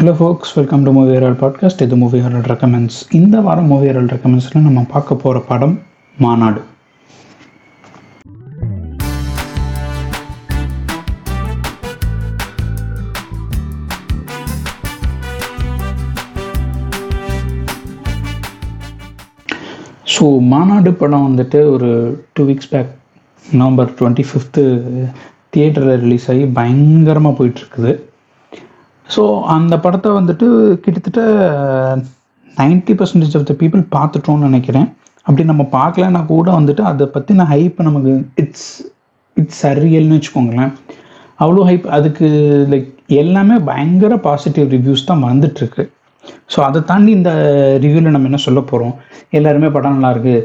Hello folks welcome to movie herald podcast இது movie herald recommends இந்த வாரம் movie ஹெரல் ரெக்கமெண்ட்ஸில் நம்ம பார்க்க போகிற படம் மாநாடு. ஸோ மாநாடு படம் வந்துட்டு ஒரு two weeks back November twenty fifth தியேட்டரில் ரிலீஸ் ஆகி பயங்கரமாக போயிட்டுருக்குது ஸோ அந்த படத்தை வந்துட்டு கிட்டத்தட்ட ninety percentage of the people பார்த்துட்டோம்னு நினைக்கிறேன். அப்படி நம்ம பார்க்கலன்னா கூட வந்துட்டு அதை பற்றின ஹைப் நமக்கு இட்ஸ் இட்ஸ் சரியல்னு வச்சுக்கோங்களேன். அவ்வளோ ஹைப் அதுக்கு லைக் எல்லாமே பயங்கர பாசிட்டிவ் ரிவ்யூஸ் தான் வந்துட்டுருக்கு. ஸோ அதை தாண்டி இந்த ரிவ்யூவில் நம்ம என்ன சொல்ல போகிறோம் எல்லாருமே படம் நல்லாயிருக்கு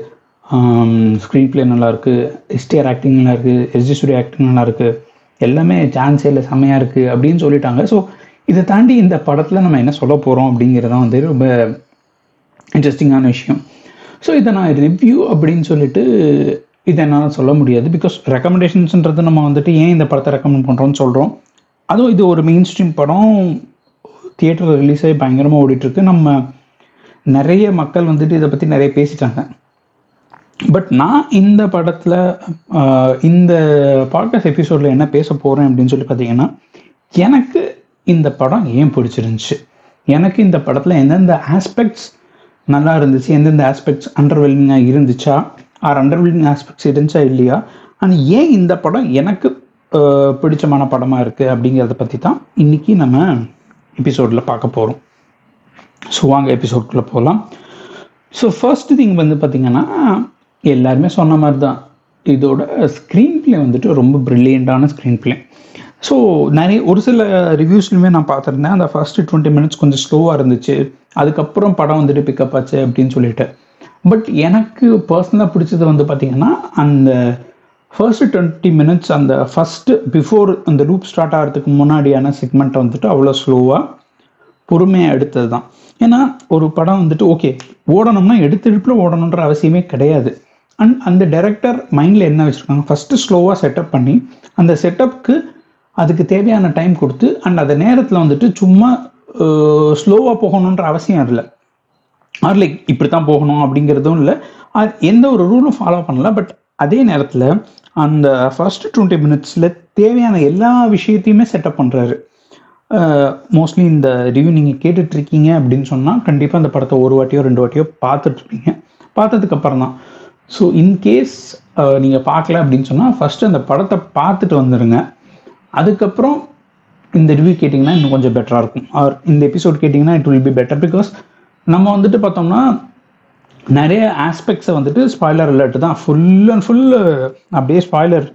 ஸ்க்ரீன் ப்ளே நல்லாயிருக்கு எஸ்டிஆர் ஆக்டிங் நல்லா இருக்குது எஸ்ஜி சூரிய ஆக்டிங் நல்லாயிருக்கு எல்லாமே சான்ஸே இல்லை செம்மையாக இருக்குது அப்படின்னு சொல்லிட்டாங்க. ஸோ இதை தாண்டி இந்த படத்தில் நம்ம என்ன சொல்ல போகிறோம் அப்படிங்கிறதான் வந்து ரொம்ப இன்ட்ரெஸ்டிங்கான விஷயம். ஸோ இதை நான் ரிவ்யூ அப்படின்னு சொல்லிட்டு இதை என்னால் சொல்ல முடியாது. பிகாஸ் ரெக்கமெண்டேஷன்ஸ்ன்றது நம்ம வந்துட்டு ஏன் இந்த படத்தை ரெக்கமெண்ட் பண்ணுறோம்னு சொல்கிறோம் அதுவும் இது ஒரு மெயின் ஸ்ட்ரீம் படம். தியேட்டரில் ரிலீஸ் ஆகி பயங்கரமாக ஓடிட்டுருக்கு. நம்ம நிறைய மக்கள் வந்துட்டு இதை பற்றி நிறைய பேசிட்டாங்க. பட் நான் இந்த படத்தில் இந்த பாட்காஸ்ட் எபிசோடில் என்ன பேச போகிறேன் அப்படின்னு சொல்லி பார்த்தீங்கன்னா எனக்கு இந்த படம் ஏன் பிடிச்சிருந்துச்சு? எனக்கு இந்த படத்தில் எந்தெந்த ஆஸ்பெக்ட்ஸ் நல்லா இருந்துச்சு எந்தெந்த ஆஸ்பெக்ட்ஸ் அண்டர்வெல்மிங்காக இருந்துச்சா? ஆர் அண்டர்வெல்மிங் ஆஸ்பெக்ட்ஸ் இருந்துச்சா இல்லையா? அண்ட் ஏன் இந்த படம் எனக்கு பிடிச்சமான படமாக இருக்குது அப்படிங்கிறத பற்றி தான் இன்றைக்கி நம்ம எபிசோடில் பார்க்க போகிறோம் ஸோ வாங்க எபிசோட்குள்ளே போகலாம் ஸோ ஃபர்ஸ்ட் திங் வந்து பார்த்திங்கன்னா எல்லாருமே சொன்ன மாதிரி தான் இதோட ஸ்க்ரீன் பிளே வந்துட்டு ரொம்ப ப்ரில்லியண்ட்டான ஸ்க்ரீன் பிளே ஸோ நிறைய ஒரு சில ரிவ்யூஸ்லையுமே நான் பார்த்துருந்தேன். அந்த ஃபஸ்ட்டு டுவெண்ட்டி மினிட்ஸ் கொஞ்சம் ஸ்லோவாக இருந்துச்சு. அதுக்கப்புறம் படம் வந்துட்டு பிக்கப் ஆச்சு அப்படின்னு சொல்லிட்டு. பட் எனக்கு பர்சனலாக பிடிச்சது வந்து பார்த்திங்கன்னா அந்த ஃபர்ஸ்ட் டுவெண்ட்டி மினிட்ஸ் அந்த ஃபஸ்ட்டு பிஃபோர் அந்த லூப் ஸ்டார்ட் ஆகிறதுக்கு முன்னாடியான செக்மெண்ட்டை வந்துட்டு அவ்வளோ ஸ்லோவாக பொறுமையாக எடுத்தது தான். ஏன்னா ஒரு படம் வந்துட்டு ஓகே ஓடணும்னா எடுத்து எடுப்பில் ஓடணுன்ற அவசியமே கிடையாது. அண்ட் அந்த டைரக்டர் மைண்டில் என்ன வச்சுருக்காங்க? ஃபஸ்ட்டு ஸ்லோவாக செட்டப் பண்ணி அந்த செட்டப்புக்கு அதுக்கு தேவையான டைம் கொடுத்து அண்ட் அந்த நேரத்தில் வந்துட்டு சும்மா ஸ்லோவாக போகணுன்ற அவசியம் இல்லை. ஆர் லைக் இப்படி தான் போகணும் அப்படிங்கிறதும் இல்லை. எந்த ஒரு ரூலும் ஃபாலோ பண்ணல. பட் அதே நேரத்தில் அந்த ஃபர்ஸ்ட் டுவெண்ட்டி மினிட்ஸில் தேவையான எல்லா விஷயத்தையுமே செட்டப் பண்ணுறாரு மோஸ்ட்லி இந்த ரிவ்யூ நீங்கள் கேட்டுட்ருக்கீங்க அப்படின்னு சொன்னால் கண்டிப்பாக அந்த படத்தை ஒரு வாட்டியோ ரெண்டு வாட்டியோ பார்த்துட்ருப்பீங்க. பார்த்ததுக்கப்புறம் தான். ஸோ இன்கேஸ் நீங்கள் பார்க்கல அப்படின்னு சொன்னால் ஃபஸ்ட்டு அந்த படத்தை பார்த்துட்டு வந்துடுங்க அதுக்கப்புறம் இந்த ரிவ்யூ கேட்டிங்கன்னா இன்னும் கொஞ்சம் பெட்டராக இருக்கும். ஆர் இந்த எபிசோட் கேட்டிங்கன்னா it will be better because நம்ம வந்துட்டு பார்த்தோம்னா நிறைய ஆஸ்பெக்ட்ஸை வந்துட்டு ஸ்பாய்லர் அலர்ட் தான். ஃபுல் அண்ட் ஃபுல் அப்படியே ஸ்பாய்லர்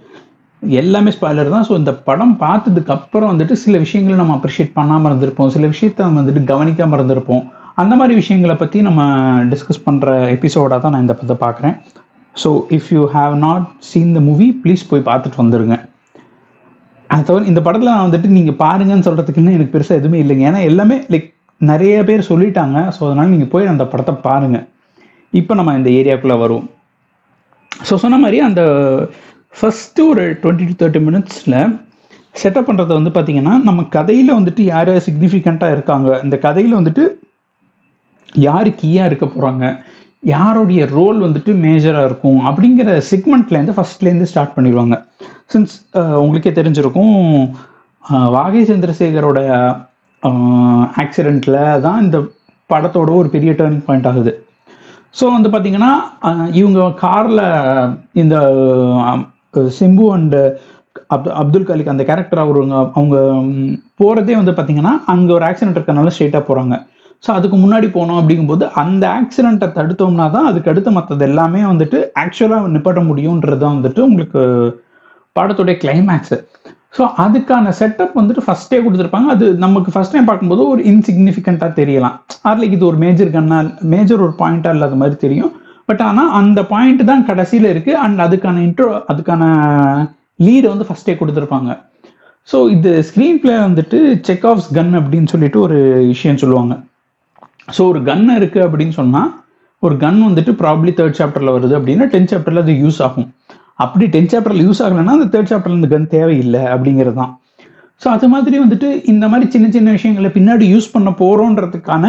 எல்லாமே ஸ்பாய்லர் தான். ஸோ இந்த படம் பார்த்ததுக்கு அப்புறம் வந்துட்டு சில விஷயங்களை நம்ம அப்ரிஷியேட் பண்ணாமல் இருந்திருப்போம். சில விஷயத்த நம்ம வந்துட்டு கவனிக்காமல் இருந்திருப்போம். அந்த மாதிரி விஷயங்களை பற்றி நம்ம டிஸ்கஸ் பண்ணுற எபிசோடாக தான் நான் இந்த படத்தை பார்க்குறேன். So if you have not seen the movie please போய் பார்த்துட்டு வந்துடுங்க அது தவிர இந்த படத்தில் நான் வந்துட்டு நீங்கள் பாருங்கன்னு சொல்கிறதுக்குன்னு எனக்கு பெருசாக எதுவுமே இல்லைங்க. ஏன்னா எல்லாமே லைக் நிறைய பேர் சொல்லிட்டாங்க. ஸோ அதனால் நீங்கள் போய் அந்த படத்தை பாருங்கள் இப்போ நம்ம இந்த ஏரியாவுக்குள்ளே வருவோம். ஸோ சொன்ன மாதிரி அந்த ஃபஸ்ட்டு ஒரு டுவெண்ட்டி டு தேர்ட்டி மினிட்ஸில் செட்டப் பண்ணுறது வந்து பார்த்திங்கன்னா நம்ம கதையில் வந்துட்டு யார் சிக்னிஃபிகண்ட்டாக இருக்காங்க. இந்த கதையில் வந்துட்டு யார் கீயாக இருக்க போகிறாங்க யாருடைய ரோல் வந்துட்டு மேஜராக இருக்கும். அப்படிங்கிற செக்மெண்ட்லேருந்து ஃபஸ்ட்லேருந்து ஸ்டார்ட் பண்ணிடுவாங்க. சின்ஸ் uh, உங்களுக்கே தெரிஞ்சிருக்கும் uh, வாகை சந்திரசேகரோட ஆக்சிடெண்ட்டில் uh, தான் இந்த படத்தோட ஒரு பெரிய டேர்னிங் பாயிண்ட் ஆகுது. ஸோ வந்து பார்த்தீங்கன்னா இவங்க காரில் இந்த um, சிம்பு அண்டு அப் அப்துல் கலிக் அந்த கேரக்டர் அவருங்க அவங்க போகிறதே வந்து பார்த்தீங்கன்னா அங்கே ஒரு ஆக்சிடென்ட் இருக்கனால ஸ்ட்ரெயிட்டாக போகிறாங்க ஸோ அதுக்கு முன்னாடி போனோம் அப்படிங்கும்போது அந்த ஆக்சிடெண்ட்டை தடுத்தோம்னா தான் அதுக்கு அடுத்து மற்றது எல்லாமே வந்துட்டு ஆக்சுவலாக நிப்பாட்ட முடியுன்றது தான் வந்துட்டு உங்களுக்கு படத்துடைய கிளைமேக்ஸு ஸோ அதுக்கான செட்டப் வந்துட்டு ஃபஸ்ட்டே கொடுத்துருப்பாங்க. அது நமக்கு ஃபஸ்ட் டைம் பார்க்கும்போது ஒரு இன்சிக்னிஃபிகண்ட்டாக தெரியலாம். அதில் இது ஒரு மேஜர் கண்ணா மேஜர் ஒரு பாயிண்ட்டாக இல்லாத மாதிரி தெரியும். பட் ஆனால் அந்த பாயிண்ட் தான் கடைசியில் இருக்குது அண்ட் அதுக்கான இன்ட்ரோ அதுக்கான லீடை வந்து ஃபஸ்ட்டே கொடுத்துருப்பாங்க. ஸோ இது ஸ்க்ரீன் பிளே வந்துட்டு செக் ஆஃப்ஸ் கன் அப்படின்னு சொல்லிட்டு ஒரு விஷயம் சொல்லுவாங்க. ஸோ ஒரு கன் இருக்குது அப்படின்னு சொன்னால் ஒரு கன் வந்துட்டு ப்ராப்ளி தேர்ட் சாப்டரில் வருது அப்படின்னா டென்த் சாப்டரில் அது யூஸ் ஆகும். அப்படி டென்த் சாப்டரில் யூஸ் ஆகலைன்னா அந்த தேர்ட் சாப்டரில் இந்த கன் தேவையில்லை அப்படிங்கிறது தான் ஸோ அது மாதிரி வந்துட்டு இந்த மாதிரி சின்ன சின்ன விஷயங்களை பின்னாடி யூஸ் பண்ண போகிறோன்றதுக்கான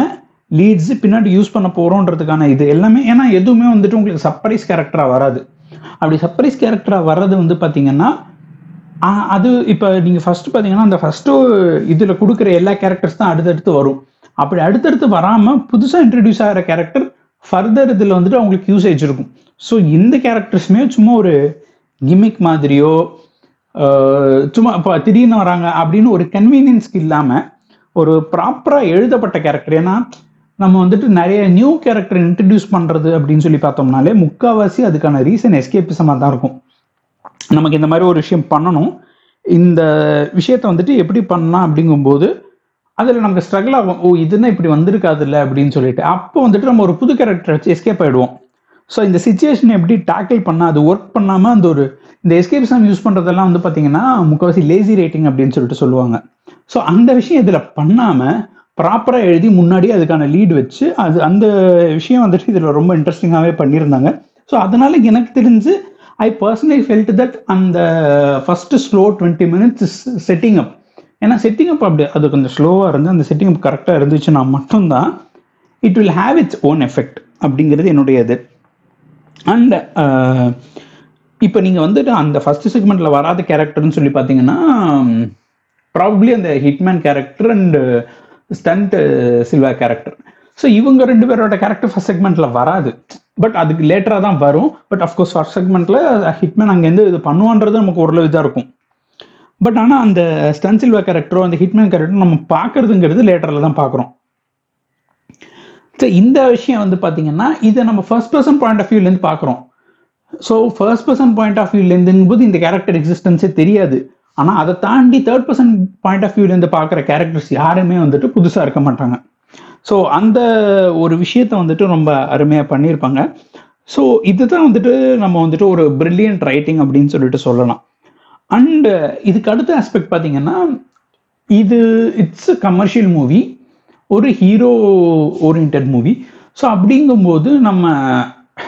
லீட்ஸ் பின்னாடி யூஸ் பண்ண போகிறோன்றதுக்கான இது எல்லாமே ஏன்னா எதுவுமே வந்துட்டு உங்களுக்கு சர்ப்ரைஸ் கேரக்டராக வராது. அப்படி சர்ப்ரைஸ் கேரக்டராக வர்றது வந்து பார்த்தீங்கன்னா அது இப்போ நீங்கள் ஃபர்ஸ்ட் பார்த்தீங்கன்னா அந்த ஃபர்ஸ்ட் இதில் கொடுக்குற எல்லா கேரக்டர்ஸ் தான் அடுத்தடுத்து வரும். அப்படி அடுத்தடுத்து வராமல் புதுசாக இன்ட்ரடியூஸ் ஆகிற கேரக்டர் ஃபர்தர் இதில் வந்துட்டு அவங்களுக்கு யூசேஜ் இருக்கும். ஸோ இந்த கேரக்டர்ஸுமே சும்மா ஒரு கிமிக் மாதிரியோ சும்மா இப்போ திடீர்னு வராங்க அப்படின்னு ஒரு கன்வீனியன்ஸ்க்கு இல்லாமல் ஒரு ப்ராப்பராக எழுதப்பட்ட கேரக்டர் ஏன்னா நம்ம வந்துட்டு நிறைய நியூ கேரக்டர் இன்ட்ரடியூஸ் பண்ணுறது அப்படின்னு சொல்லி பார்த்தோம்னாலே முக்கால்வாசி அதுக்கான ரீசன் எஸ்கேபிசமாக தான் இருக்கும். நமக்கு இந்த மாதிரி ஒரு விஷயம் பண்ணணும். இந்த விஷயத்த வந்துட்டு எப்படி பண்ணலாம் அப்படிங்கும்போது அதில் நமக்கு ஸ்ட்ரகிள் ஆகும் ஓ இதுன்னா இப்படி வந்திருக்காதுல்ல அப்படின்னு சொல்லிட்டு அப்போ வந்துட்டு நம்ம ஒரு புது கேரக்டர் வச்சு எஸ்கேப் ஆகிடுவோம் ஸோ இந்த சுச்சுவேஷன் எப்படி டேக்கிள் பண்ணால் அது ஒர்க் பண்ணாமல் அந்த ஒரு இந்த எஸ்கேபிசம் யூஸ் பண்ணுறதெல்லாம் வந்து பார்த்தீங்கன்னா முக்கால்வாசி லேசி ரேட்டிங் அப்படின்னு சொல்லிட்டு சொல்லுவாங்க. ஸோ அந்த விஷயம் இதில் பண்ணாமல் ப்ராப்பராக எழுதி முன்னாடி அதுக்கான லீட் வச்சு அது அந்த விஷயம் வந்துட்டு இதில் ரொம்ப இன்ட்ரெஸ்டிங்காகவே பண்ணியிருந்தாங்க. ஸோ அதனால எனக்கு தெரிஞ்சு ஐ பர்சனலி ஃபெல்ட் தட் அந்த first slow twenty minutes setting up ஏன்னா செட்டிங் அப் அப்படி அது கொஞ்சம் ஸ்லோவாக இருந்து அந்த செட்டிங் அப் கரெக்டாக இருந்துச்சுன்னா மட்டும்தான் it will have its own effect அப்படிங்கிறது என்னுடைய இது. அண்ட் uh, இப்போ நீங்கள் வந்துட்டு அந்த ஃபர்ஸ்ட் செக்மெண்ட்டில் வராத கேரக்டர்னு சொல்லி பார்த்தீங்கன்னா ப்ராபப்ளி அந்த hitman character and stunt Silva character so இவங்க ரெண்டு பேரோட கேரக்டர் ஃபர்ஸ்ட் செக்மெண்ட்டில் வராது. பட் அதுக்கு லேட்டராக தான் வரும். பட் அஃப்கோர்ஸ் ஃபர்ஸ்ட் செக்மெண்ட்டில் ஹிட்மேன் அங்கேருந்து இது பண்ணுவான்றது நமக்கு ஓரளவு இதாக இருக்கும். பட் ஆனால் அந்த ஸ்டன் சில்வா கேரக்டரோ அந்த ஹிட்மேன் கேரக்டரோ நம்ம பார்க்கறதுங்கிறது லேட்டரில் தான் பார்க்குறோம் ஸோ இந்த விஷயம் வந்து பார்த்தீங்கன்னா இதை நம்ம ஃபர்ஸ்ட் பர்சன் பாயிண்ட் ஆஃப் வியூலேருந்து பார்க்குறோம் so first person point of வியூலேருந்துங்கும் போது இந்த கேரக்டர் எக்ஸிஸ்டன்ஸே தெரியாது. ஆனால் அதை தாண்டி தேர்ட் பர்சன் பாயிண்ட் ஆஃப் வியூலேருந்து பார்க்குற கேரக்டர்ஸ் யாருமே வந்துட்டு புதுசாக இருக்க மாட்டாங்க. ஸோ அந்த ஒரு விஷயத்த வந்துட்டு ரொம்ப அருமையாக பண்ணியிருப்பாங்க. ஸோ இதுதான் வந்துட்டு நம்ம வந்துட்டு ஒரு பிரில்லியன்ட் ரைட்டிங் அப்படின்னு சொல்லிட்டு சொல்லலாம். அண்டு இதுக்கு அடுத்த ஆஸ்பெக்ட் பார்த்தீங்கன்னா இது இட்ஸ் அ கமர்ஷியல் மூவி ஒரு ஹீரோ ஓரியன்ட் மூவி ஸோ அப்படிங்கும்போது நம்ம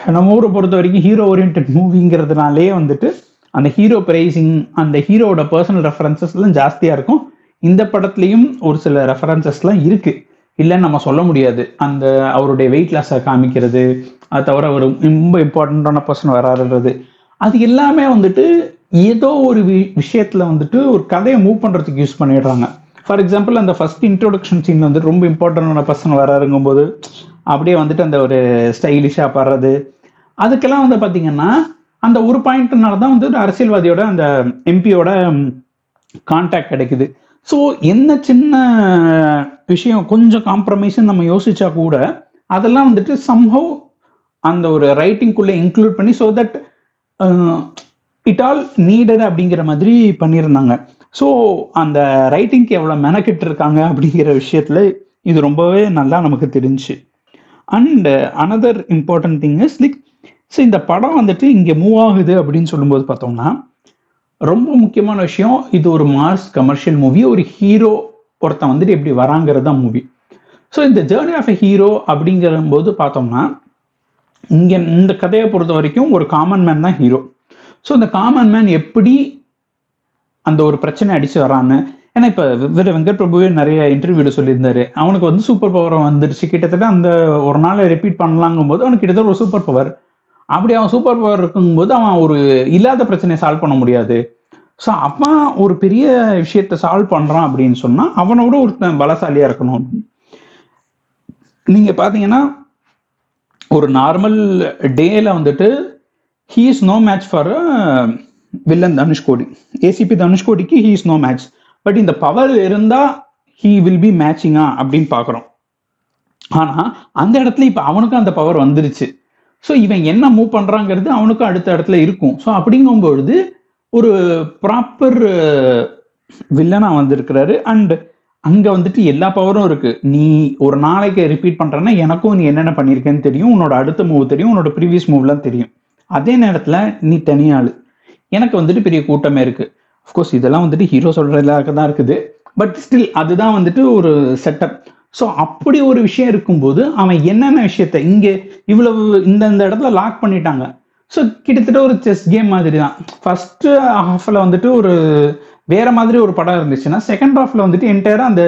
நம்ம ஊரை பொறுத்த வரைக்கும் ஹீரோ ஓரியன்ட் மூவிங்கிறதுனாலே வந்துட்டு அந்த ஹீரோ பிரைசிங் அந்த ஹீரோவோட பர்சனல் ரெஃபரன்சஸ்லாம் ஜாஸ்தியாக இருக்கும். இந்த படத்துலையும் ஒரு சில ரெஃபரன்சஸ்லாம் இருக்குது இல்லைன்னு நம்ம சொல்ல முடியாது. அந்த அவருடைய வெயிட் லாஸை காமிக்கிறது அது தவிர அவர் ரொம்ப இம்பார்ட்டண்ட்டான பர்சன் வராருன்றது. அது எல்லாமே வந்துட்டு ஏதோ ஒரு வி- விஷயத்தில் வந்துட்டு ஒரு கதையை மூவ் பண்ணுறதுக்கு யூஸ் பண்ணிடுறாங்க. ஃபார் எக்ஸாம்பிள் அந்த ஃபர்ஸ்ட் இன்ட்ரோடக்ஷன் சீன் வந்து ரொம்ப இம்பார்ட்டண்டான பசங்க வராருங்கும் போது அப்படியே வந்துட்டு அந்த ஒரு ஸ்டைலிஷாக பாடுறது. அதுக்கெல்லாம் வந்து பார்த்தீங்கன்னா அந்த ஒரு பாயிண்ட்னால தான் வந்து அரசியல்வாதியோட அந்த எம்பியோட கான்டாக்ட் கிடைக்குது. ஸோ என்ன சின்ன விஷயம் கொஞ்சம் காம்ப்ரமைஸ்ன்னு நம்ம யோசிச்சா கூட அதெல்லாம் வந்துட்டு சம்ஹவ் அந்த ஒரு ரைட்டிங்குள்ளே இன்க்ளூட் பண்ணி so that it all needed அப்படிங்கிற மாதிரி பண்ணியிருந்தாங்க. ஸோ அந்த ரைட்டிங்க்கு எவ்வளோ மெனக்கிட்டு இருக்காங்க அப்படிங்கிற விஷயத்தில் இது ரொம்பவே நல்லா நமக்கு தெரிஞ்சு. And another important thing is like so இந்த படம் வந்துட்டு இங்கே மூவ் ஆகுது அப்படின்னு சொல்லும்போது பார்த்தோம்னா ரொம்ப முக்கியமான விஷயம் இது ஒரு மாஸ் கமர்ஷியல் மூவி ஒரு ஹீரோ ஒருத்தன் வந்துட்டு எப்படி வராங்கிறது தான் மூவி ஸோ இந்த ஜேர்னி ஆஃப் எ ஹீரோ அப்படிங்கிற போது பார்த்தோம்னா இங்கே இந்த கதையை பொறுத்த வரைக்கும் ஒரு காமன் மேன் தான் ஹீரோ ஸோ இந்த காமன் மேன் எப்படி அந்த ஒரு பிரச்சனை அடிச்சு வரான்னு. ஏன்னா இப்போ வெவ்வேறு வெங்கட் பிரபுவே நிறைய இன்டர்வியூல சொல்லியிருந்தாரு. அவனுக்கு வந்து சூப்பர் பவர் வந்துருச்சு. கிட்டத்தட்ட அந்த ஒரு நாள் ரிப்பீட் பண்ணலாங்கும் போது அவனுக்கு கிட்டத்தட்ட ஒரு சூப்பர் பவர் அப்படி அவன் சூப்பர் பவர் இருக்கும்போது அவன் ஒரு இல்லாத பிரச்சனையை சால்வ் பண்ண முடியாது. ஸோ அவன் ஒரு பெரிய விஷயத்த சால்வ் பண்றான் அப்படின்னு சொன்னா அவனோட ஒருத்தன் பலசாலியா இருக்கணும். நீங்க பாத்தீங்கன்னா ஒரு நார்மல் டேல வந்துட்டு he is no match for villain Dhanushkodi ACP தனுஷ்கோடிக்கு he is no match but இந்த பவர் இருந்தா ஹீ வில் பி மேட்சிங்கா அப்படின்னு பார்க்குறோம். ஆனா அந்த இடத்துல இப்ப அவனுக்கும் அந்த பவர் வந்துருச்சு. ஸோ இவன் என்ன மூவ் பண்றாங்கிறது அவனுக்கும் அடுத்த இடத்துல இருக்கும். ஸோ அப்படிங்கும் பொழுது ஒரு ப்ராப்பர் வில்லனா uh, வந்திருக்கிறாரு. அண்ட் அங்க வந்துட்டு எல்லா பவரும் இருக்கு. நீ ஒரு நாளைக்கு ரிப்பீட் பண்றேன்னா எனக்கும் நீ என்னென்ன பண்ணியிருக்கேன்னு தெரியும். உன்னோட அடுத்த மூவ் தெரியும். உன்னோட ப்ரீவியஸ் மூவ்லாம் தெரியும். அதே நேரத்துல நீ தனியாளு. எனக்கு வந்துட்டு பெரிய கூட்டமே இருக்கு. அஃப்கோர்ஸ் இதெல்லாம் வந்துட்டு ஹீரோ சொல்றதாக தான் இருக்குது. பட் ஸ்டில் அதுதான் வந்துட்டு ஒரு செட்டப் ஸோ அப்படி ஒரு விஷயம் இருக்கும்போது அவன் என்னென்ன விஷயத்த இங்கே இவ்வளவு இந்த இந்த இடத்துல லாக் பண்ணிட்டாங்க. ஸோ கிட்டத்தட்ட ஒரு செஸ் கேம் மாதிரி தான் ஃபர்ஸ்ட் ஹாஃபில் வந்துட்டு ஒரு வேற மாதிரி ஒரு படம் இருந்துச்சுன்னா செகண்ட் ஹாஃப்ல வந்துட்டு என்டையராக அந்த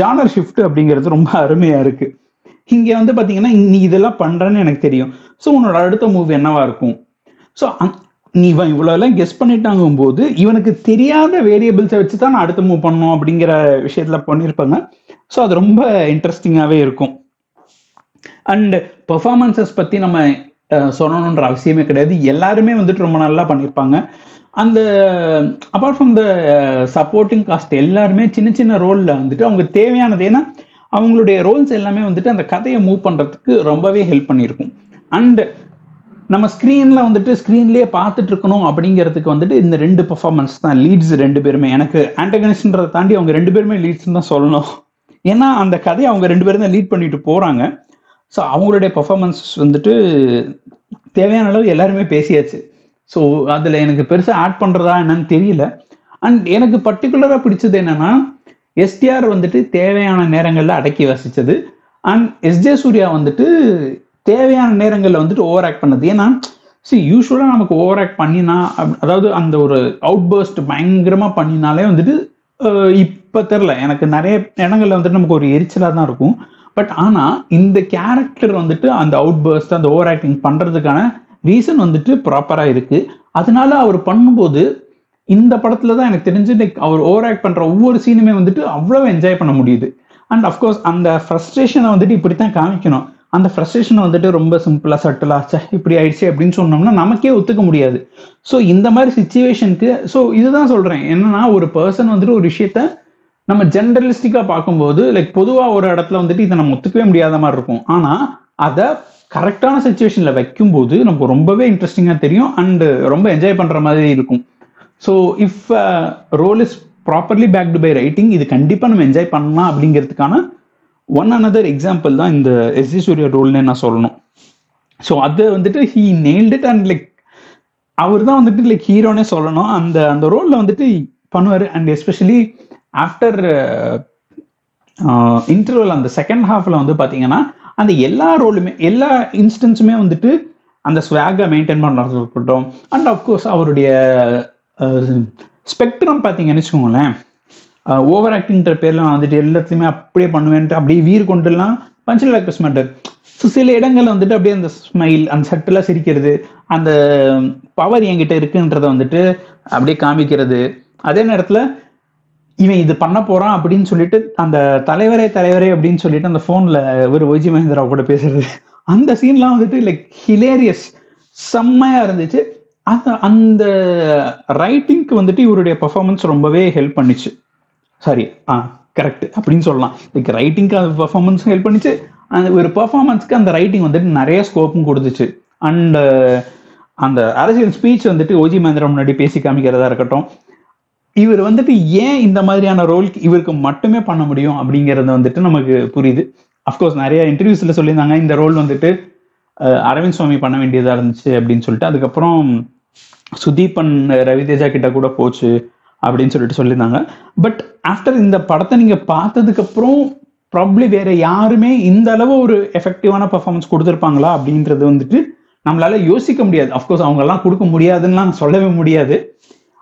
ஜானர் ஷிஃப்ட் அப்படிங்கிறது ரொம்ப அருமையா இருக்கு. இங்கே வந்து பார்த்தீங்கன்னா நீ இதெல்லாம் பண்றேன்னு எனக்கு தெரியும். ஸோ உன்னோட அடுத்த மூவ் என்னவா இருக்கும்? ஸோ நீ இவன் இவ்வளோலாம் கெஸ் பண்ணிட்டாங்கும் போது இவனுக்கு தெரியாத வேரியபிள்ஸை வச்சு தான் நான் அடுத்த மூவ் பண்ணணும் அப்படிங்கிற விஷயத்துல பண்ணியிருப்பாங்க ஸோ அது ரொம்ப இன்ட்ரெஸ்டிங்காகவே இருக்கும். அண்ட் பெர்ஃபார்மன்சஸ் பற்றி நம்ம சொல்லணுன்ற அவசியமே கிடையாது. எல்லாருமே வந்துட்டு ரொம்ப நல்லா பண்ணியிருப்பாங்க அந்த apart from the supporting cast எல்லாருமே சின்ன சின்ன ரோல்ல வந்துட்டு அவங்க தேவையானது ஏன்னா அவங்களுடைய ரோல்ஸ் எல்லாமே வந்துட்டு அந்த கதையை மூவ் பண்ணுறதுக்கு ரொம்பவே ஹெல்ப் பண்ணியிருக்கும் அண்ட் நம்ம ஸ்க்ரீன்ல வந்துட்டு ஸ்க்ரீன்லயே பார்த்துட்டு இருக்கணும் அப்படிங்கிறதுக்கு வந்துட்டு இந்த ரெண்டு பெர்ஃபார்மன்ஸ் தான். லீட்ஸ் ரெண்டு பேருமே. எனக்கு ஆண்டகனிஸ்ட்ன்றதை தாண்டி அவங்க ரெண்டு பேருமே லீட்ஸ்ன்னு தான் சொல்லணும். ஏன்னா அந்த கதையை அவங்க ரெண்டு பேரும் தான் லீட் பண்ணிட்டு போறாங்க. ஸோ அவங்களுடைய பெர்ஃபார்மன்ஸ் வந்துட்டு தேவையான அளவு எல்லாருமே பேசியாச்சு. ஸோ அதில் எனக்கு பெருசாக ஆட் பண்ணுறதா என்னன்னு தெரியல. அண்ட் எனக்கு பர்டிகுலராக பிடிச்சது என்னன்னா எஸ்டிஆர் வந்துட்டு தேவையான நேரங்களில் அடக்கி வசித்தது அண்ட் எஸ்ஜே சூர்யா வந்துட்டு தேவையான நேரங்களில் வந்துட்டு ஓவர் ஆக்ட் பண்ணது. ஏன்னா சி யூஸ்வலாக நமக்கு ஓவர் ஆக்ட் பண்ணினா அப்- அதாவது அந்த ஒரு அவுட் பர்ஸ்ட் பயங்கரமாக பண்ணினாலே வந்துட்டு இப்போ தெரில எனக்கு நிறைய இடங்கள்ல வந்துட்டு நமக்கு ஒரு எரிச்சலாக தான் இருக்கும். பட் ஆனால் இந்த கேரக்டர் வந்துட்டு அந்த அவுட் பர்ஸ்ட் அந்த ஓவர் ஆக்டிங் பண்ணுறதுக்கான ரீசன் வந்துட்டு ப்ராப்பராக இருக்குது அதனால அவர் பண்ணும்போது இந்த படத்துல தான் எனக்கு தெரிஞ்சு லைக் அவர் ஓவர் ஆக்ட் பண்ணுற ஒவ்வொரு சீனுமே வந்துட்டு அவ்வளவு என்ஜாய் பண்ண முடியுது. அண்ட் அஃப்கோர்ஸ் அந்த ஃப்ரஸ்ட்ரேஷனை வந்துட்டு இப்படித்தான் காமிக்கணும். அந்த ஃப்ரஸ்ட்ரேஷனை வந்துட்டு ரொம்ப சிம்பிளாக சட்டிலா சே இப்படி ஆயிடுச்சு அப்படின்னு சொன்னோம்னா நமக்கே ஒத்துக்க முடியாது. ஸோ இந்த மாதிரி சுச்சுவேஷனுக்கு ஸோ இதுதான் சொல்கிறேன் என்னன்னா ஒரு பர்சன் வந்துட்டு ஒரு விஷயத்த நம்ம ஜென்ரலிஸ்டிக்காக பார்க்கும்போது லைக் பொதுவாக ஒரு இடத்துல வந்துட்டு இதை நம்ம ஒத்துக்கவே முடியாத மாதிரி இருக்கும். ஆனால் அதை கரெக்டான சுச்சுவேஷனில் வைக்கும்போது நமக்கு ரொம்பவே இன்ட்ரெஸ்டிங்காக தெரியும் அண்ட் ரொம்ப என்ஜாய் பண்ணுற மாதிரி இருக்கும். So if role is properly backed by writing இது கண்டிப்பாக நம்ம என்ஜாய் பண்ணலாம் அப்படிங்கிறதுக்கான ஒன் அனதர் எக்ஸாம்பிள் தான் இந்த எஸ் ஜி சூர்யா ரோல்னே நான் சொல்லணும். ஸோ அதை வந்துட்டு he nailed it and like அவர் தான் வந்துட்டு லைக் ஹீரோனே சொல்லணும். அந்த அந்த ரோலில் வந்துட்டு பண்ணுவார். அண்ட் எஸ்பெஷலி ஆஃப்டர் இன்டர்வல் அந்த செகண்ட் ஹாஃபில் வந்து பார்த்தீங்கன்னா அந்த எல்லா ரோலுமே எல்லா இன்ஸ்டன்ஸுமே வந்துட்டு அந்த ஸ்வாகை மெயின்டைன் பண்ணுறது இருக்கட்டும். அண்ட் அஃப்கோர்ஸ் அவருடைய uh, ஸ்பெக்ட்ரம் பார்த்தீங்கன்னு வச்சுக்கோங்களேன். ஓவர் ஆக்டிங்ன்ற பேர்ல நான் வந்துட்டு எல்லாத்தையுமே அப்படியே பண்ணுவேன்ட்டு அப்படியே வீர் கொண்டுலாம் பஞ்சல் லாக்டஸ் மேட்டர். ஸோ சில இடங்கள்ல வந்துட்டு அப்படியே அந்த ஸ்மைல் அந்த சட்டெல்லாம் சிரிக்கிறது அந்த பவர் என்கிட்ட இருக்குன்றத வந்துட்டு அப்படியே காமிக்கிறது. அதே நேரத்துல இவன் இது பண்ண போறான் அப்படின்னு சொல்லிட்டு அந்த தலைவரே தலைவரே அப்படின்னு சொல்லிட்டு அந்த போன்ல ஒரு ஒய்ஜி மகேந்திரா கூட பேசுறது. அந்த சீன்லாம் வந்துட்டு லைக் ஹிலேரியஸ் செம்மையா இருந்துச்சு. அந்த அந்த ரைட்டிங்க்கு வந்துட்டு இவருடைய பர்ஃபார்மன்ஸ் ரொம்பவே ஹெல்ப் பண்ணிச்சு. சாரி ஆ கரெக்ட் அப்படின்னு சொல்லலாம். லைக் ரைட்டிங்க்கு அந்த பெர்ஃபார்மன்ஸ் ஹெல்ப் பண்ணிச்சு. அந்த ஒரு பர்ஃபார்மன்ஸ்க்கு அந்த ரைட்டிங் வந்துட்டு நிறைய ஸ்கோப்பும் கொடுத்துச்சு. அண்ட் அந்த அரசியல் ஸ்பீச் வந்துட்டு ஓஜி மகேந்திரா முன்னாடி பேசி காமிக்கிறதா இருக்கட்டும். இவர் வந்துட்டு ஏன் இந்த மாதிரியான ரோல்க்கு இவருக்கு மட்டுமே பண்ண முடியும் அப்படிங்கிறது வந்துட்டு நமக்கு புரியுது. அஃப்கோர்ஸ் நிறைய இன்டர்வியூஸ்ல சொல்லியிருந்தாங்க இந்த ரோல் வந்துட்டு அரவிந்த் சுவாமி பண்ண வேண்டியதா இருந்துச்சு அப்படின்னு சொல்லிட்டு. அதுக்கப்புறம் சுதீபன் ரவிதேஜா கிட்ட கூட போச்சு. அப்படின்னு சொல்லிட்டு சொல்லியிருந்தாங்க. பட் ஆஃப்டர் இந்த படத்தை நீங்கள் பார்த்ததுக்கு அப்புறம் ப்ராப்ளி வேற யாருமே இந்த அளவு ஒரு எஃபெக்டிவான பர்ஃபார்மன்ஸ் கொடுத்துருப்பாங்களா அப்படின்றது வந்துட்டு நம்மளால யோசிக்க முடியாது. அஃப்கோர்ஸ் அவங்கெல்லாம் கொடுக்க முடியாதுன்னு சொல்லவே முடியாது.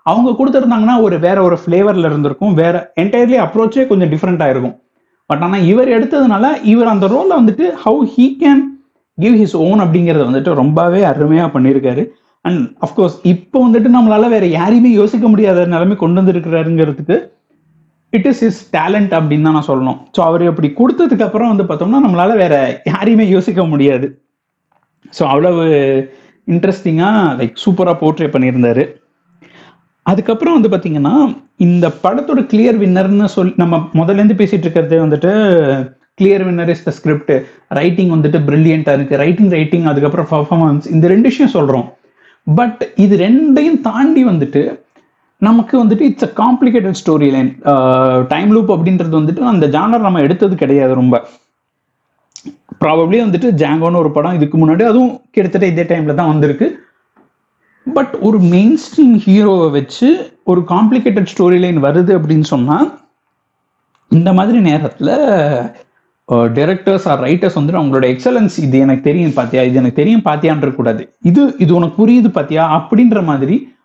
அவங்க கொடுத்துருந்தாங்கன்னா ஒரு வேற ஒரு ஃப்ளேவர்ல இருந்திருக்கும். வேற என்டையர்லி அப்ரோச்சே கொஞ்சம் டிஃப்ரெண்ட் இருக்கும் பட் ஆனால் இவர் எடுத்ததுனால இவர் அந்த ரோல்ல வந்துட்டு how he can give his own அப்படிங்கிறத வந்துட்டு ரொம்பவே அருமையா பண்ணியிருக்காரு. அண்ட் அஃப்கோர்ஸ் இப்போ வந்துட்டு நம்மளால வேற யாரையுமே யோசிக்க முடியாத நிலைமை கொண்டு வந்திருக்கிறாருங்கிறதுக்கு இட் இஸ் இஸ் டேலண்ட் அப்படின்னு தான் நான் சொல்லணும். ஸோ அவர் அப்படி கொடுத்ததுக்கு அப்புறம் வந்து பார்த்தோம்னா நம்மளால வேற யாரையுமே யோசிக்க முடியாது. ஸோ அவ்வளவு இன்ட்ரெஸ்டிங்காக லைக் சூப்பராக போர்ட்ரே பண்ணியிருந்தாரு. அதுக்கப்புறம் வந்து பார்த்தீங்கன்னா இந்த படத்தோட கிளியர் வின்னர்னு சொல்லி நம்ம முதல்லேருந்து பேசிட்டு இருக்கிறது வந்துட்டு clear winner is the script writing வந்துட்டு பிரில்லியண்டாக இருக்குது ரைட்டிங் ரைட்டிங் அதுக்கப்புறம் பர்ஃபார்மன்ஸ் இந்த ரெண்டு விஷயம் சொல்கிறோம் பட் இது ரெண்டையும் தாண்டி வந்துட்டு நமக்கு வந்துட்டு it's a complicated story line time loop அப்படின்றது வந்துட்டு அந்த ஜானர் நம்ம எடுத்தது கிடையாது ரொம்ப. ப்ராபப்ளி வந்துட்டு ஜாங்கோன்னு ஒரு படம் இதுக்கு முன்னாடி அதுவும் கிட்டத்தட்ட இதே டைம்ல தான் வந்திருக்கு. பட் ஒரு மெயின் ஸ்ட்ரீம் ஹீரோவை வச்சு ஒரு காம்ப்ளிகேட்டட் ஸ்டோரி லைன் வருது அப்படின்னு சொன்னால் இந்த மாதிரி நேரத்தில் டைரக்டர்ஸ் ஆர் ரைட்டர்ஸ் வந்துட்டு அவங்களோட எக்ஸலன்ஸ் இது எனக்கு தெரியும் பாத்தியா? இது எனக்கு தெரியும் பாத்தியான்ற கூடாது. இது இது உனக்கு புரியுது பாத்தியா? அப்படின்ற மாதிரி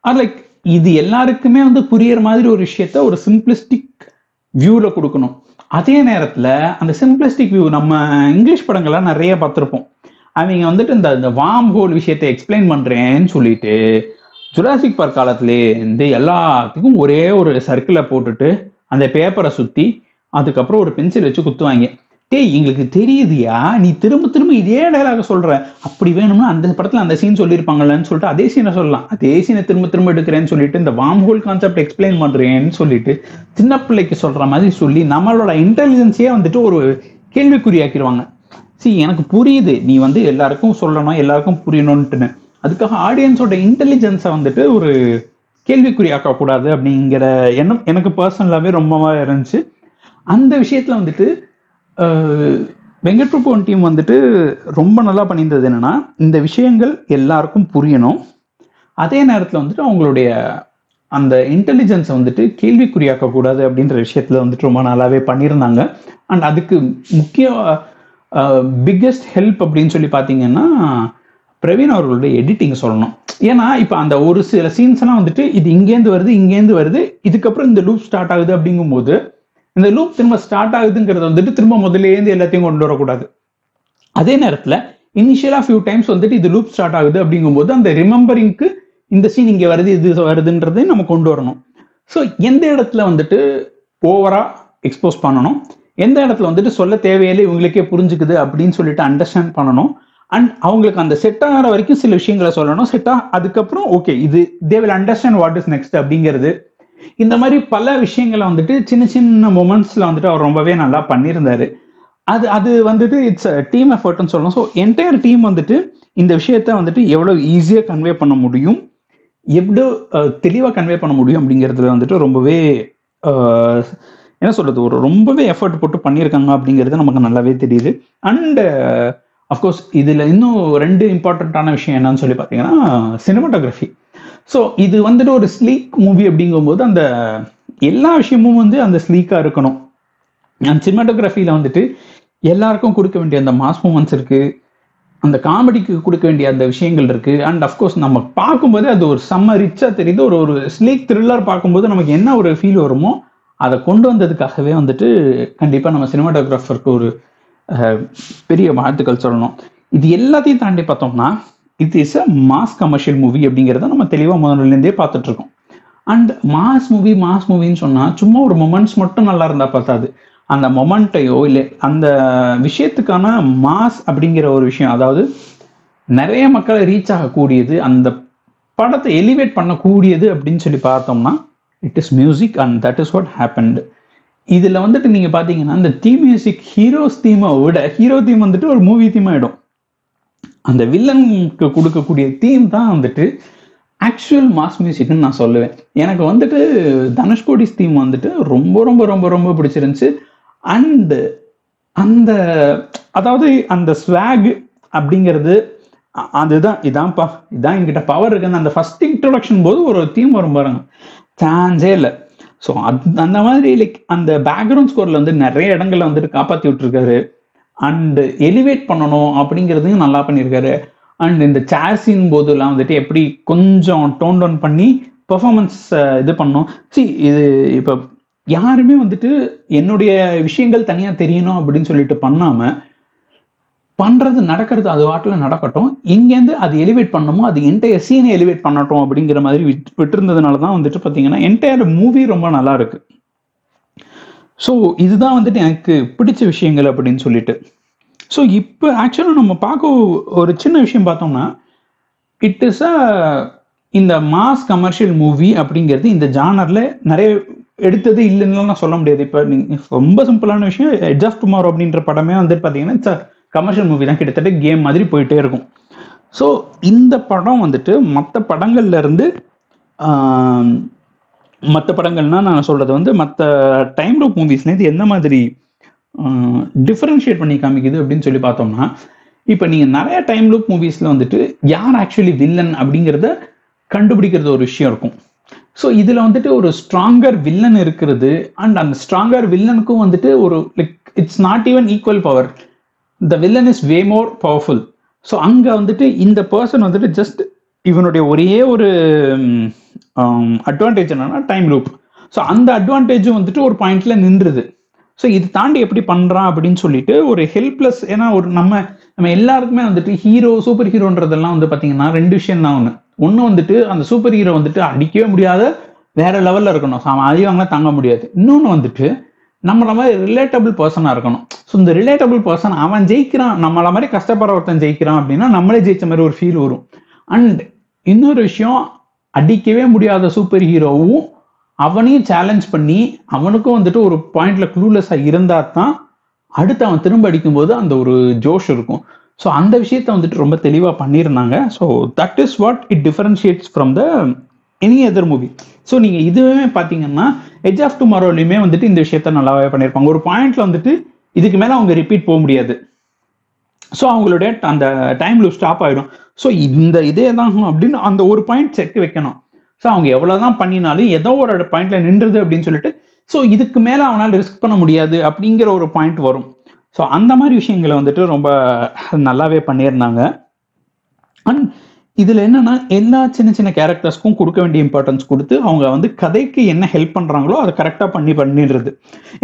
ஆர் லைக் இது எல்லாருக்குமே வந்து புரியற மாதிரி ஒரு விஷயத்த ஒரு சிம்பிளிஸ்டிக் வியூவில் கொடுக்கணும். அதே நேரத்தில் அந்த சிம்பிளிஸ்டிக் வியூ நம்ம இங்கிலீஷ் படங்கள்லாம் நிறைய பார்த்துருப்போம். அவங்க வந்துட்டு இந்த இந்த வாம் ஹோல் விஷயத்தை எக்ஸ்பிளைன் பண்ணுறேன்னு சொல்லிட்டு ஜுராசிக் பார்க் காலத்துலேருந்து எல்லாத்துக்கும் ஒரே ஒரு சர்க்கிளை போட்டுட்டு அந்த பேப்பரை சுற்றி அதுக்கப்புறம் ஒரு பென்சில் வச்சு குத்துவாங்க. டேய் எங்களுக்கு தெரியுதுயா? நீ திரும்ப திரும்ப இதே டைலாக சொல்ற. அப்படி வேணும்னா அந்த படத்துல அந்த சீன் சொல்லியிருப்பாங்கல்லன்னு சொல்லிட்டு அதே சீனை சொல்லலாம். அதே சீனை திரும்ப திரும்ப எடுக்கிறேன்னு சொல்லிட்டு இந்த வாம் ஹோல் கான்செப்ட் எக்ஸ்பிளைன் பண்றேன்னு சொல்லிட்டு சின்ன பிள்ளைக்கு சொல்ற மாதிரி சொல்லி நம்மளோட இன்டெலிஜென்ஸையே வந்துட்டு ஒரு கேள்விக்குறியாக்கிடுவாங்க. சி எனக்கு புரியுது. நீ வந்து எல்லாருக்கும் சொல்லணும் எல்லாருக்கும் புரியணும்ட்டுன்னு. அதுக்காக ஆடியன்ஸோட இன்டெலிஜென்ஸை வந்துட்டு ஒரு கேள்விக்குறியாக்க கூடாது அப்படிங்கிற எண்ணம் எனக்கு பர்சனலாகவே ரொம்பவா இருந்துச்சு. அந்த விஷயத்துல வந்துட்டு அஹ், வெங்கட் டீம் வந்துட்டு ரொம்ப நல்லா பண்ணியிருந்தது என்னன்னா இந்த விஷயங்கள் எல்லாருக்கும் புரியணும். அதே நேரத்தில் வந்துட்டு அவங்களுடைய அந்த இன்டெலிஜென்ஸை வந்துட்டு கேள்விக்குறியாக்க கூடாது அப்படின்ற விஷயத்துல வந்துட்டு ரொம்ப நல்லாவே பண்ணியிருந்தாங்க. அண்ட் அதுக்கு முக்கிய பிக்கெஸ்ட் ஹெல்ப் அப்படின்னு சொல்லி பார்த்தீங்கன்னா பிரவீன் அவர்களுடைய எடிட்டிங் சொல்லணும். ஏன்னா இப்போ அந்த ஒரு சில சீன்ஸ் எல்லாம் வந்துட்டு இது இங்கேருந்து வருது இங்கேருந்து வருது இதுக்கப்புறம் இந்த லூப் ஸ்டார்ட் ஆகுது அப்படிங்கும்போது இந்த லூப் திரும்ப ஸ்டார்ட் ஆகுதுங்கிறத வந்துட்டு திரும்ப முதல்லேருந்து எல்லாத்தையும் கொண்டு வரக்கூடாது. அதே நேரத்தில் இனிஷியலாக ஃபியூ டைம்ஸ் வந்துட்டு இது லூப் ஸ்டார்ட் ஆகுது அப்படிங்கும்போது அந்த ரிமெம்பரிங்க்கு இந்த சீன் இங்கே வருது இது வருதுன்றதையும் நம்ம கொண்டு வரணும். ஸோ எந்த இடத்துல வந்துட்டு ஓவராக எக்ஸ்போஸ் பண்ணணும்? எந்த இடத்துல வந்துட்டு சொல்ல தேவையில்லை இவங்களுக்கே புரிஞ்சுக்குது அப்படின்னு சொல்லிட்டு அண்டர்ஸ்டாண்ட் பண்ணணும். அண்ட் அவங்களுக்கு அந்த செட் ஆகிற வரைக்கும் சில விஷயங்களை சொல்லணும். செட் அதுக்கப்புறம் ஓகே இது they will understand what is next அப்படிங்கிறது இந்த மாதிரி பல விஷயங்களை வந்துட்டு சின்ன சின்ன மூமெண்ட்ஸ்ல வந்துட்டு அவர் ரொம்பவே நல்லா பண்ணியிருந்தாரு. அது அது வந்துட்டு இட்ஸ் டீம் எஃபர்ட்னு சொல்லணும். ஸோ என்டையர் டீம் வந்துட்டு இந்த விஷயத்த வந்துட்டு எவ்வளோ ஈஸியாக கன்வே பண்ண முடியும் எவ்வளோ தெளிவாக கன்வே பண்ண முடியும் அப்படிங்கிறதுல வந்துட்டு ரொம்பவே என்ன சொல்றது ஒரு ரொம்பவே எஃபர்ட் போட்டு பண்ணியிருக்காங்க அப்படிங்கிறது நமக்கு நல்லாவே தெரியுது. அண்ட் அஃப்கோர்ஸ் இதில் இன்னும் ரெண்டு இம்பார்ட்டண்ட்டான விஷயம் என்னன்னு சொல்லி பார்த்தீங்கன்னா சினிமாட்டோகிராஃபி ஸோ இது வந்துட்டு ஒரு ஸ்லீக் மூவி அப்படிங்கும்போது அந்த எல்லா விஷயமும் வந்து அந்த ஸ்லீக்காக இருக்கணும். அந்த சினிமாட்டோகிராஃபியில் வந்துட்டு எல்லாருக்கும் கொடுக்க வேண்டிய அந்த மாஸ் மூமெண்ட்ஸ் இருக்குது அந்த காமெடிக்கு கொடுக்க வேண்டிய அந்த விஷயங்கள் இருக்குது அண்ட் அஃப்கோர்ஸ் நம்ம பார்க்கும்போது அது ஒரு செம்ம ரிச்சாக தெரியுது. ஒரு ஒரு ஸ்லீக் த்ரில்லர் பார்க்கும்போது நமக்கு என்ன ஒரு ஃபீல் வருமோ அதை கொண்டு வந்ததுக்காகவே வந்துட்டு கண்டிப்பாக நம்ம சினிமாட்டோகிராஃபருக்கு ஒரு பெரிய வாழ்த்துக்கள் சொல்லணும். இது எல்லாத்தையும் தாண்டி பார்த்தோம்னா it is a mass commercial movie அப்படிங்கிறத நம்ம தெளிவாக முதல்லேருந்தே பார்த்துட்டு இருக்கோம் அண்ட் மாஸ் மூவி மாஸ் மூவின்னு சொன்னால் சும்மா ஒரு மொமெண்ட்ஸ் மட்டும் நல்லா இருந்தால் பார்த்தாது அந்த மொமெண்ட்டையோ இல்லை அந்த விஷயத்துக்கான மாஸ் அப்படிங்கிற ஒரு விஷயம் அதாவது நிறைய மக்களை ரீச் ஆகக்கூடியது அந்த படத்தை எலிவேட் பண்ணக்கூடியது அப்படின்னு சொல்லி பார்த்தோம்னா it is music and that is what happened இதில் வந்துட்டு நீங்கள் பார்த்தீங்கன்னா இந்த தீம் மியூசிக் ஹீரோஸ் தீமை விட ஹீரோ தீம் வந்துட்டு ஒரு மூவி தீம் ஆகிடும் அந்த வில்லனுக்கு கொடுக்கக்கூடிய தீம் தான் வந்துட்டு ஆக்சுவல் மாஸ் மியூசிக்னு நான் சொல்லுவேன். எனக்கு வந்துட்டு தனுஷ்கோடிஸ் தீம் வந்துட்டு ரொம்ப ரொம்ப ரொம்ப ரொம்ப பிடிச்சிருந்துச்சு. அண்டு அந்த அதாவது அந்த ஸ்வாக் அப்படிங்கிறது அதுதான் இதான்ப்பா இதான் என்கிட்ட பவர் இருக்குன்னு அந்த ஃபர்ஸ்ட் இன்ட்ரொடக்ஷன் போது ஒரு தீம் வரும் பாருங்க. சான்ஸே இல்லை. ஸோ அந்த மாதிரி லைக் அந்த பேக்ரவுண்ட் ஸ்கோர்ல வந்து நிறைய இடங்கள்ல வந்துட்டு காப்பாற்றி விட்டுருக்காரு. அண்டு எலிவேட் பண்ணணும் அப்படிங்கிறதையும் நல்லா பண்ணியிருக்காரு. அண்ட் இந்த சேர் சீன் போதெல்லாம் வந்துட்டு எப்படி கொஞ்சம் டோன் டவுன் பண்ணி பெர்ஃபார்மன்ஸ் இது பண்ணோம் சி இது இப்போ யாருமே வந்துட்டு என்னுடைய விஷயங்கள் தனியாக தெரியணும் அப்படின்னு சொல்லிட்டு பண்ணாமல் பண்ணுறது நடக்கிறது அது வாட்டில் நடக்கட்டும். இங்கேருந்து அது எலிவேட் பண்ணணுமோ அது என்டையர் சீனை எலிவேட் பண்ணட்டும் அப்படிங்கிற மாதிரி விட் விட்டுருந்ததுனால தான் வந்துட்டு பார்த்தீங்கன்னா என்டையர் மூவி ரொம்ப நல்லா இருக்குது ஸோ இதுதான் வந்துட்டு எனக்கு பிடிச்ச விஷயங்கள் அப்படின்னு சொல்லிட்டு. ஸோ இப்போ ஆக்சுவலாக நம்ம பார்க்க ஒரு சின்ன விஷயம் பார்த்தோம்னா இட் இஸ் அ இந்த மாஸ் கமர்ஷியல் மூவி அப்படிங்கிறது இந்த ஜானரில் நிறைய எடுத்தது இல்லைன்னு நான் சொல்ல முடியாது. இப்போ நீங்கள் ரொம்ப சிம்பிளான விஷயம் எட்ஜ் ஆஃப் டுமாரோ அப்படின்ற படமே வந்துட்டு பார்த்தீங்கன்னா இட்ஸ் கமர்ஷியல் மூவி தான். கிட்டத்தட்ட கேம் மாதிரி போயிட்டே இருக்கும். ஸோ இந்த படம் வந்துட்டு மற்ற படங்கள்லேருந்து மற்ற படங்கள்னா நான் சொல்றது வந்து மற்ற டைம் லூப் மூவிஸ்லேருந்து எந்த மாதிரி டிஃபரன்ஷியேட் பண்ணி காமிக்குது அப்படின்னு சொல்லி பார்த்தோம்னா இப்போ நீங்கள் நிறைய டைம் லூப் மூவிஸில் வந்துட்டு யார் ஆக்சுவலி வில்லன் அப்படிங்கிறத கண்டுபிடிக்கிறது ஒரு விஷயம் இருக்கும். ஸோ இதில் வந்துட்டு ஒரு ஸ்ட்ராங்கர் வில்லன் இருக்கிறது அண்ட் அந்த ஸ்ட்ராங்கர் வில்லனுக்கும் வந்துட்டு ஒரு like it's not even equal power the villain is way more powerful so அங்கே வந்துட்டு இந்த பர்சன் வந்துட்டு ஜஸ்ட் இவனுடைய ஒரே ஒரு அட்வான்டேஜ் என்னன்னா டைம் லூப் ஸோ அந்த அட்வான்டேஜும் வந்துட்டு ஒரு பாயிண்ட்ல நின்றுது. ஸோ இது தாண்டி எப்படி பண்றான் அப்படின்னு சொல்லிட்டு ஒரு ஹெல்ப்லெஸ் ஏன்னா ஒரு நம்ம நம்ம எல்லாருக்குமே வந்துட்டு ஹீரோ சூப்பர் ஹீரோன்றதெல்லாம் வந்து பாத்தீங்கன்னா ரெண்டு விஷயம் தான் ஒன்று ஒன்று வந்துட்டு அந்த சூப்பர் ஹீரோ வந்துட்டு அடிக்கவே முடியாத வேற லெவல்ல இருக்கணும். ஸோ அவன் அதிகமாக தாங்க முடியாது. இன்னொன்று வந்துட்டு நம்மள மாதிரி ரிலேட்டபிள் பர்சனாக இருக்கணும். ஸோ இந்த ரிலேட்டபிள் பர்சன் அவன் ஜெயிக்கிறான். நம்மள மாதிரி கஷ்டப்படுற ஒருத்தன் ஜெயிக்கிறான் அப்படின்னா நம்மளே ஜெயிச்ச மாதிரி ஒரு ஃபீல் வரும். அண்ட் இன்னொரு விஷயம் அடிக்கவே முடியாத சூப்பர் ஹீரோவும் அவனையும் சேலஞ்ச் பண்ணி அவனுக்கும் வந்துட்டு ஒரு பாயிண்ட்ல க்ளூலெஸ்ஸாக இருந்தா தான் அடுத்து அவன் திரும்ப அடிக்கும்போது அந்த ஒரு ஜோஷ் இருக்கும். ஸோ அந்த விஷயத்த வந்துட்டு ரொம்ப தெளிவாக பண்ணியிருந்தாங்க. So that is what it differentiates from the any other movie so நீங்கள் இதுவே பார்த்தீங்கன்னா எஜ் ஆஃப் டுமாரோலையுமே வந்துட்டு இந்த விஷயத்த நல்லாவே பண்ணியிருப்பாங்க. ஒரு பாயிண்ட்ல வந்துட்டு இதுக்கு மேலே அவங்க ரிப்பீட் போக முடியாது. ஸோ அவங்களுடைய அந்த டைம் லூப் ஸ்டாப் ஆகிடும் ஸோ இந்த இதே தான் அப்படின்னு அந்த ஒரு பாயிண்ட் செக் வைக்கணும். ஸோ அவங்க எவ்வளோதான் பண்ணினாலும் ஏதோ ஒரு பாயிண்ட்ல நின்றுது அப்படின்னு சொல்லிட்டு ஸோ இதுக்கு மேலே அவனால் ரிஸ்க் பண்ண முடியாது அப்படிங்கிற ஒரு பாயிண்ட் வரும். ஸோ அந்த மாதிரி விஷயங்களை வந்துட்டு ரொம்ப நல்லாவே பண்ணியிருந்தாங்க. அண்ட் இதில் என்னன்னா எல்லா சின்ன சின்ன கேரக்டர்ஸ்க்கும் கொடுக்க வேண்டிய இம்பார்ட்டன்ஸ் கொடுத்து அவங்க வந்து கதைக்கு என்ன ஹெல்ப் பண்ணுறாங்களோ அதை கரெக்டாக பண்ணி பண்ணிடுறது.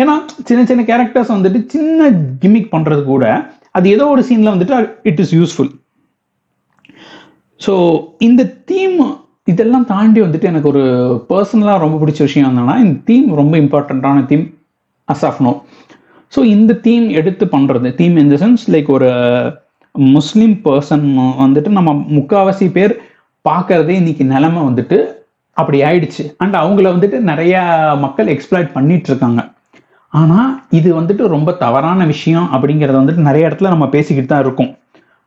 ஏன்னா சின்ன சின்ன கேரக்டர்ஸ் வந்துட்டு சின்ன கிமிக் பண்ணுறது கூட அது ஏதோ ஒரு சீனில் வந்துட்டு இட் இஸ் யூஸ்ஃபுல் ஸோ இந்த தீம் இதெல்லாம் தாண்டி வந்துட்டு எனக்கு ஒரு பர்சனலாக ரொம்ப பிடிச்ச விஷயம் என்னன்னா இந்த தீம் ரொம்ப இம்பார்ட்டண்ட்டான தீம் அஸ் ஸோ இந்த தீம் எடுத்து பண்ணுறது theme in the sense like ஒரு முஸ்லீம் பர்சன் வந்துட்டு நம்ம முக்காவாசி பேர் பார்க்கறதே இன்னைக்கு நிலைமை வந்துட்டு அப்படி ஆயிடுச்சு. அண்ட் அவங்கள வந்துட்டு நிறைய மக்கள் எக்ஸ்ப்ளாய்ட் பண்ணிட்டு இருக்காங்க. ஆனால் இது வந்துட்டு ரொம்ப தவறான விஷயம் அப்படிங்கிறத வந்துட்டு நிறைய இடத்துல நம்ம பேசிக்கிட்டு தான் இருக்கோம்.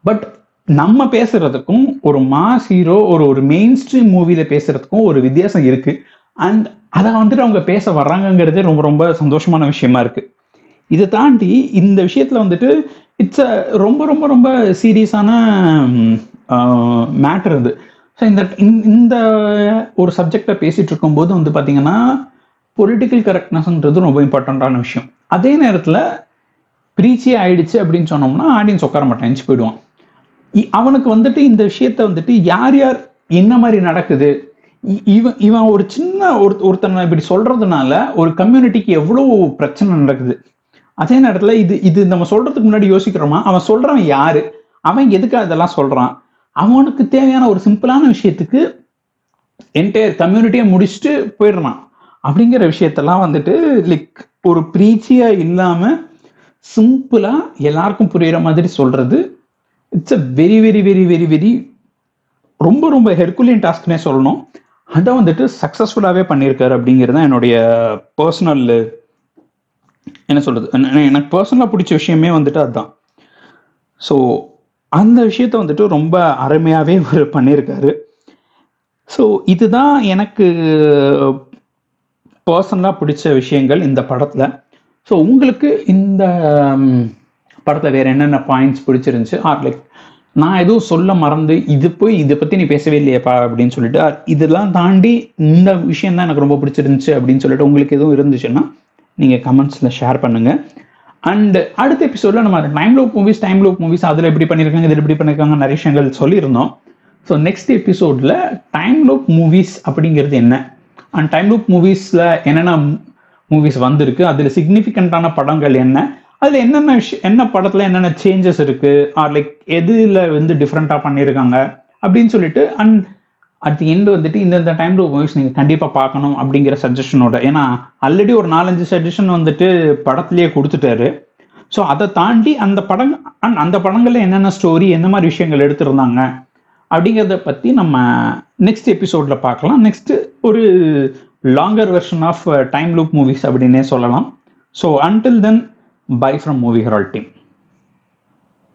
பட் நம்ம பேசுறதுக்கும் ஒரு மாஸ் ஹீரோ ஒரு ஒரு மெயின் ஸ்ட்ரீம் மூவியில பேசுறதுக்கும் ஒரு வித்தியாசம் இருக்கு. அண்ட் அதை வந்துட்டு அவங்க பேச வர்றாங்கங்கிறதே ரொம்ப ரொம்ப சந்தோஷமான விஷயமா இருக்கு. இதை தாண்டி இந்த விஷயத்துல வந்துட்டு இட்ஸ் அ ரொம்ப ரொம்ப ரொம்ப சீரியஸான மேட்டர் இது ஸோ இந்த இந்த ஒரு சப்ஜெக்டை பேசிட்டு இருக்கும்போது வந்து பார்த்தீங்கன்னா பொலிட்டிக்கல் கரெக்ட்னஸ்ன்றது ரொம்ப இம்பார்ட்டண்ட்டான விஷயம். அதே நேரத்தில் ப்ரீச்சி ஆயிடுச்சு அப்படின்னு சொன்னோம்னா ஆடியன்ஸ் உட்கார மாட்டேன் போயிடுவான். அவனுக்கு வந்துட்டு இந்த விஷயத்த வந்துட்டு யார் யார் என்ன மாதிரி நடக்குது? இவன் இவன் ஒரு சின்ன ஒரு ஒருத்தனை இப்படி சொல்றதுனால ஒரு கம்யூனிட்டிக்கு எவ்வளோ பிரச்சனை நடக்குது? அதே நேரத்தில் இது இது நம்ம சொல்றதுக்கு முன்னாடி யோசிக்கிறோமா? அவன் சொல்றவன் யாரு? அவன் எதுக்காக இதெல்லாம் சொல்றான்? அவனுக்கு தேவையான ஒரு சிம்பிளான விஷயத்துக்கு என்டையர் கம்யூனிட்டியை முடிச்சுட்டு போயிடுறான். அப்படிங்கிற விஷயத்தெல்லாம் வந்துட்டு லைக் ஒரு பிரீச்சியா இல்லாம சிம்பிளா எல்லாருக்கும் புரியுற மாதிரி சொல்றது it's a very very very very very ரொம்ப ரொம்ப ஹெர்குலியன் டாஸ்க்னே சொல்லணும். அதை வந்துட்டு சக்ஸஸ்ஃபுல்லாகவே பண்ணியிருக்காரு அப்படிங்கிறது தான் என்னுடைய பர்சனல் என்ன சொல்கிறது எனக்கு பர்சனலாக பிடிச்ச விஷயமே வந்துட்டு அதுதான். ஸோ அந்த விஷயத்த வந்துட்டு ரொம்ப அருமையாகவே இவர் பண்ணியிருக்காரு. ஸோ இதுதான் எனக்கு பர்சனலாக பிடிச்ச விஷயங்கள் இந்த படத்தில். ஸோ உங்களுக்கு இந்த படத்தில் வேறு என்னென்ன பாயிண்ட்ஸ் பிடிச்சிருந்துச்சு? ஆர் லைக் நான் எதுவும் சொல்ல மறந்து இது போய் இதை பற்றி நீ பேசவே இல்லையாப்பா அப்படின்னு சொல்லிட்டு இதெல்லாம் தாண்டி இந்த விஷயம் தான் எனக்கு ரொம்ப பிடிச்சிருந்துச்சு அப்படின்னு சொல்லிட்டு உங்களுக்கு எதுவும் இருந்துச்சுன்னா நீங்கள் கமெண்ட்ஸில் ஷேர் பண்ணுங்கள் அண்ட் அடுத்த எபிசோடில் நம்ம time loop movies time loop movies அதில் எப்படி பண்ணியிருக்காங்க இதில் எப்படி பண்ணியிருக்காங்க நிறைய விஷயங்கள் சொல்லியிருந்தோம். ஸோ நெக்ஸ்ட் எபிசோடில் டைம் லூப் மூவிஸ் அப்படிங்கிறது என்ன? அண்ட் டைம் லூப் மூவிஸில் என்னென்ன மூவிஸ் வந்திருக்கு? அதில் சிக்னிஃபிகண்ட்டான படங்கள் என்ன? அதில் என்னென்ன விஷயம் என்ன படத்தில் என்னென்ன சேஞ்சஸ் இருக்குது ஆர் லைக் எதில் வந்து டிஃப்ரெண்ட்டாக பண்ணியிருக்காங்க அப்படின்னு சொல்லிட்டு அண்ட் அட் தி எண்ட் வந்துட்டு இந்த டைம் மூவிஸ் நீங்கள் கண்டிப்பாக பார்க்கணும் அப்படிங்கிற சஜஷனோட ஏன்னா ஆல்ரெடி ஒரு நாலஞ்சு சஜஷன் வந்துட்டு படத்துலயே கொடுத்துட்டாரு. ஸோ அதை தாண்டி அந்த படம் அண்ட் அந்த படங்களில் என்னென்ன ஸ்டோரி என்ன மாதிரி விஷயங்கள் எடுத்திருந்தாங்க? அப்படிங்கிறத பற்றி நம்ம நெக்ஸ்ட் எபிசோடில் பார்க்கலாம். நெக்ஸ்ட் ஒரு longer version of time loop movies அப்படின்னே சொல்லலாம். So until then bye from movie herald team